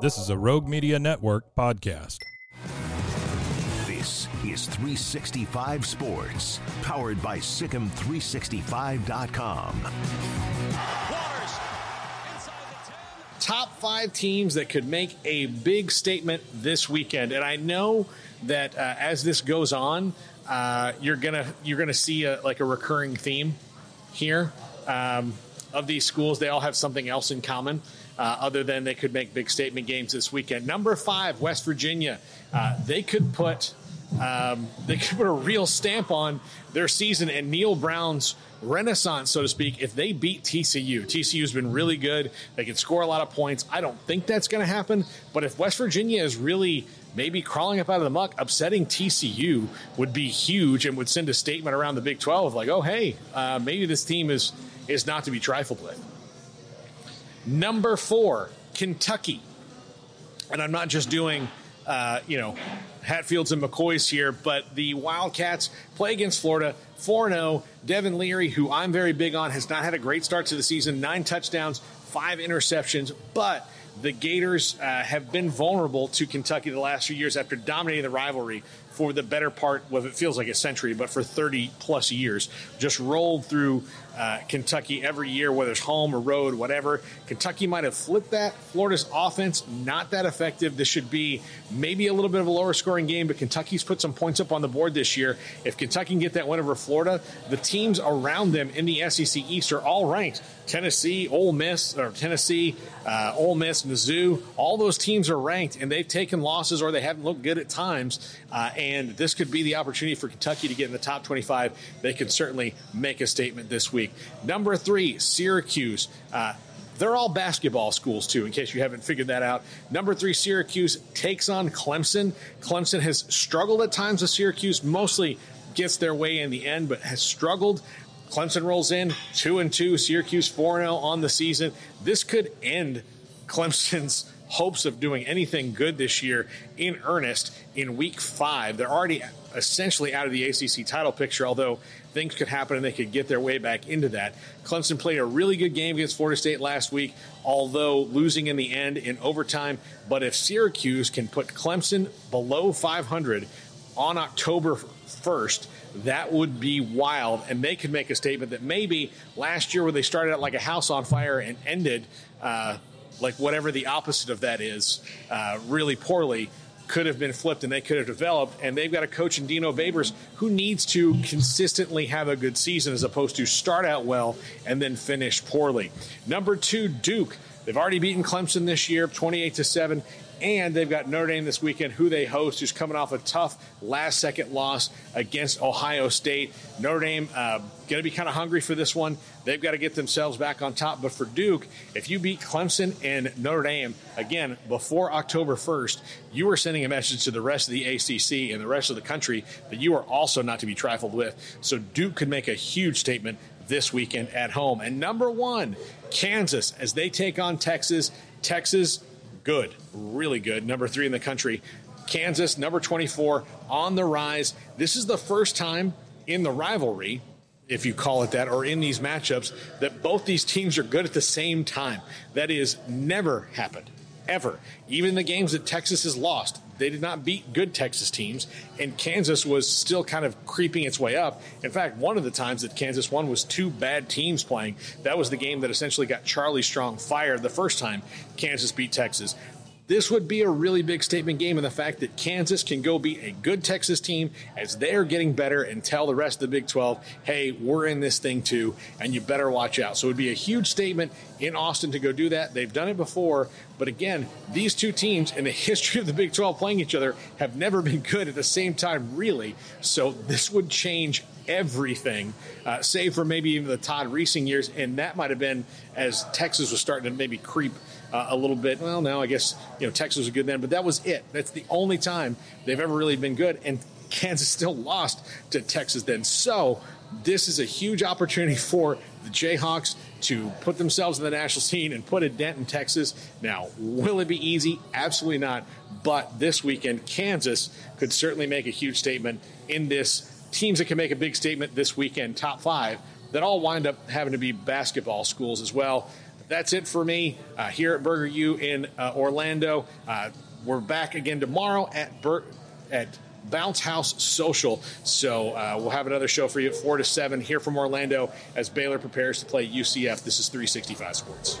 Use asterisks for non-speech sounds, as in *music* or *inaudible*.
This is a Rogue Media Network podcast. This is 365 Sports, powered by Sikkim365.com. top five teams that could make a big statement this weekend. And I know that uh, as this goes on, uh, you're gonna you're gonna see a, like a recurring theme here um, of these schools. They all have something else in common. Uh, other than they could make big statement games this weekend. Number five, West Virginia. Uh, they could put um, they could put a real stamp on their season and Neal Brown's renaissance, so to speak, if they beat TCU. TCU's been really good. They can score a lot of points. I don't think that's going to happen, but if West Virginia is really maybe crawling up out of the muck, upsetting TCU would be huge and would send a statement around the Big 12 like, oh, hey, uh, maybe this team is, is not to be trifled with. Number four, Kentucky. And I'm not just doing, uh, you know, Hatfields and McCoys here, but the Wildcats play against Florida 4 0. Devin Leary, who I'm very big on, has not had a great start to the season. Nine touchdowns, five interceptions, but the Gators uh, have been vulnerable to Kentucky the last few years after dominating the rivalry for the better part, well, it feels like a century, but for 30 plus years. Just rolled through uh, Kentucky every year, whether it's home or road, whatever. Kentucky might have flipped that. Florida's offense, not that effective. This should be maybe a little bit of a lower scoring game, but Kentucky's put some points up on the board this year. If Kentucky can get that win over Florida, the teams around them in the SEC East are all ranked. Tennessee, Ole Miss, or Tennessee, uh, Ole Miss, Mizzou, all those teams are ranked, and they've taken losses or they haven't looked good at times. Uh, and this could be the opportunity for Kentucky to get in the top 25. They could certainly make a statement this week. Number three, Syracuse. Uh, they're all basketball schools, too, in case you haven't figured that out. Number three, Syracuse takes on Clemson. Clemson has struggled at times with Syracuse, mostly gets their way in the end, but has struggled. Clemson rolls in two and two, Syracuse 4 0 on the season. This could end Clemson's hopes of doing anything good this year in earnest in week five. They're already essentially out of the ACC title picture, although things could happen and they could get their way back into that. Clemson played a really good game against Florida State last week, although losing in the end in overtime. But if Syracuse can put Clemson below 500 on October 1st, that would be wild. And they could make a statement that maybe last year, where they started out like a house on fire and ended uh, like whatever the opposite of that is, uh, really poorly, could have been flipped and they could have developed. And they've got a coach in Dino Babers who needs to consistently have a good season as opposed to start out well and then finish poorly. Number two, Duke. They've already beaten Clemson this year, 28 to 7. And they've got Notre Dame this weekend, who they host, who's coming off a tough last second loss against Ohio State. Notre Dame uh, going to be kind of hungry for this one. They've got to get themselves back on top. But for Duke, if you beat Clemson and Notre Dame, again, before October 1st, you are sending a message to the rest of the ACC and the rest of the country that you are also not to be trifled with. So Duke could make a huge statement this weekend at home. And number one, Kansas, as they take on Texas. Texas good, really good. Number three in the country. Kansas, number 24, on the rise. This is the first time in the rivalry, if you call it that, or in these matchups, that both these teams are good at the same time. That is never happened, ever. Even the games that Texas has lost, they did not beat good Texas teams, and Kansas was still kind of creeping its way up. In fact, one of the times that Kansas won was two bad teams playing. That was the game that essentially got Charlie Strong fired the first time Kansas beat Texas. This would be a really big statement game in the fact that Kansas can go beat a good Texas team as they're getting better and tell the rest of the Big 12, hey, we're in this thing too, and you better watch out. So it would be a huge statement in Austin to go do that. They've done it before, but again, these two teams in the *laughs* history of the Big 12 playing each other have never been good at the same time, really. So this would change everything, uh, save for maybe even the Todd Reesing years, and that might have been as Texas was starting to maybe creep uh, a little bit. Well, now I guess you know Texas was good then, but that was it. That's the only time they've ever really been good, and *laughs* Kansas still lost to Texas then. So this is a huge opportunity *laughs* for the Jayhawks to put themselves in the national *laughs* scene and put a dent in Texas. Now, will it be easy? Absolutely not. But this weekend, Kansas could certainly make a huge statement in this. Teams that can make a big statement this weekend, top five, that all wind up having to be basketball schools as well. That's it for me uh, here at Burger U in uh, Orlando. Uh, we're back again tomorrow at Bur- at Bounce House Social. So uh, we'll have another show for you at 4 to 7 here from Orlando as Baylor prepares to play UCF. This is 365 Sports.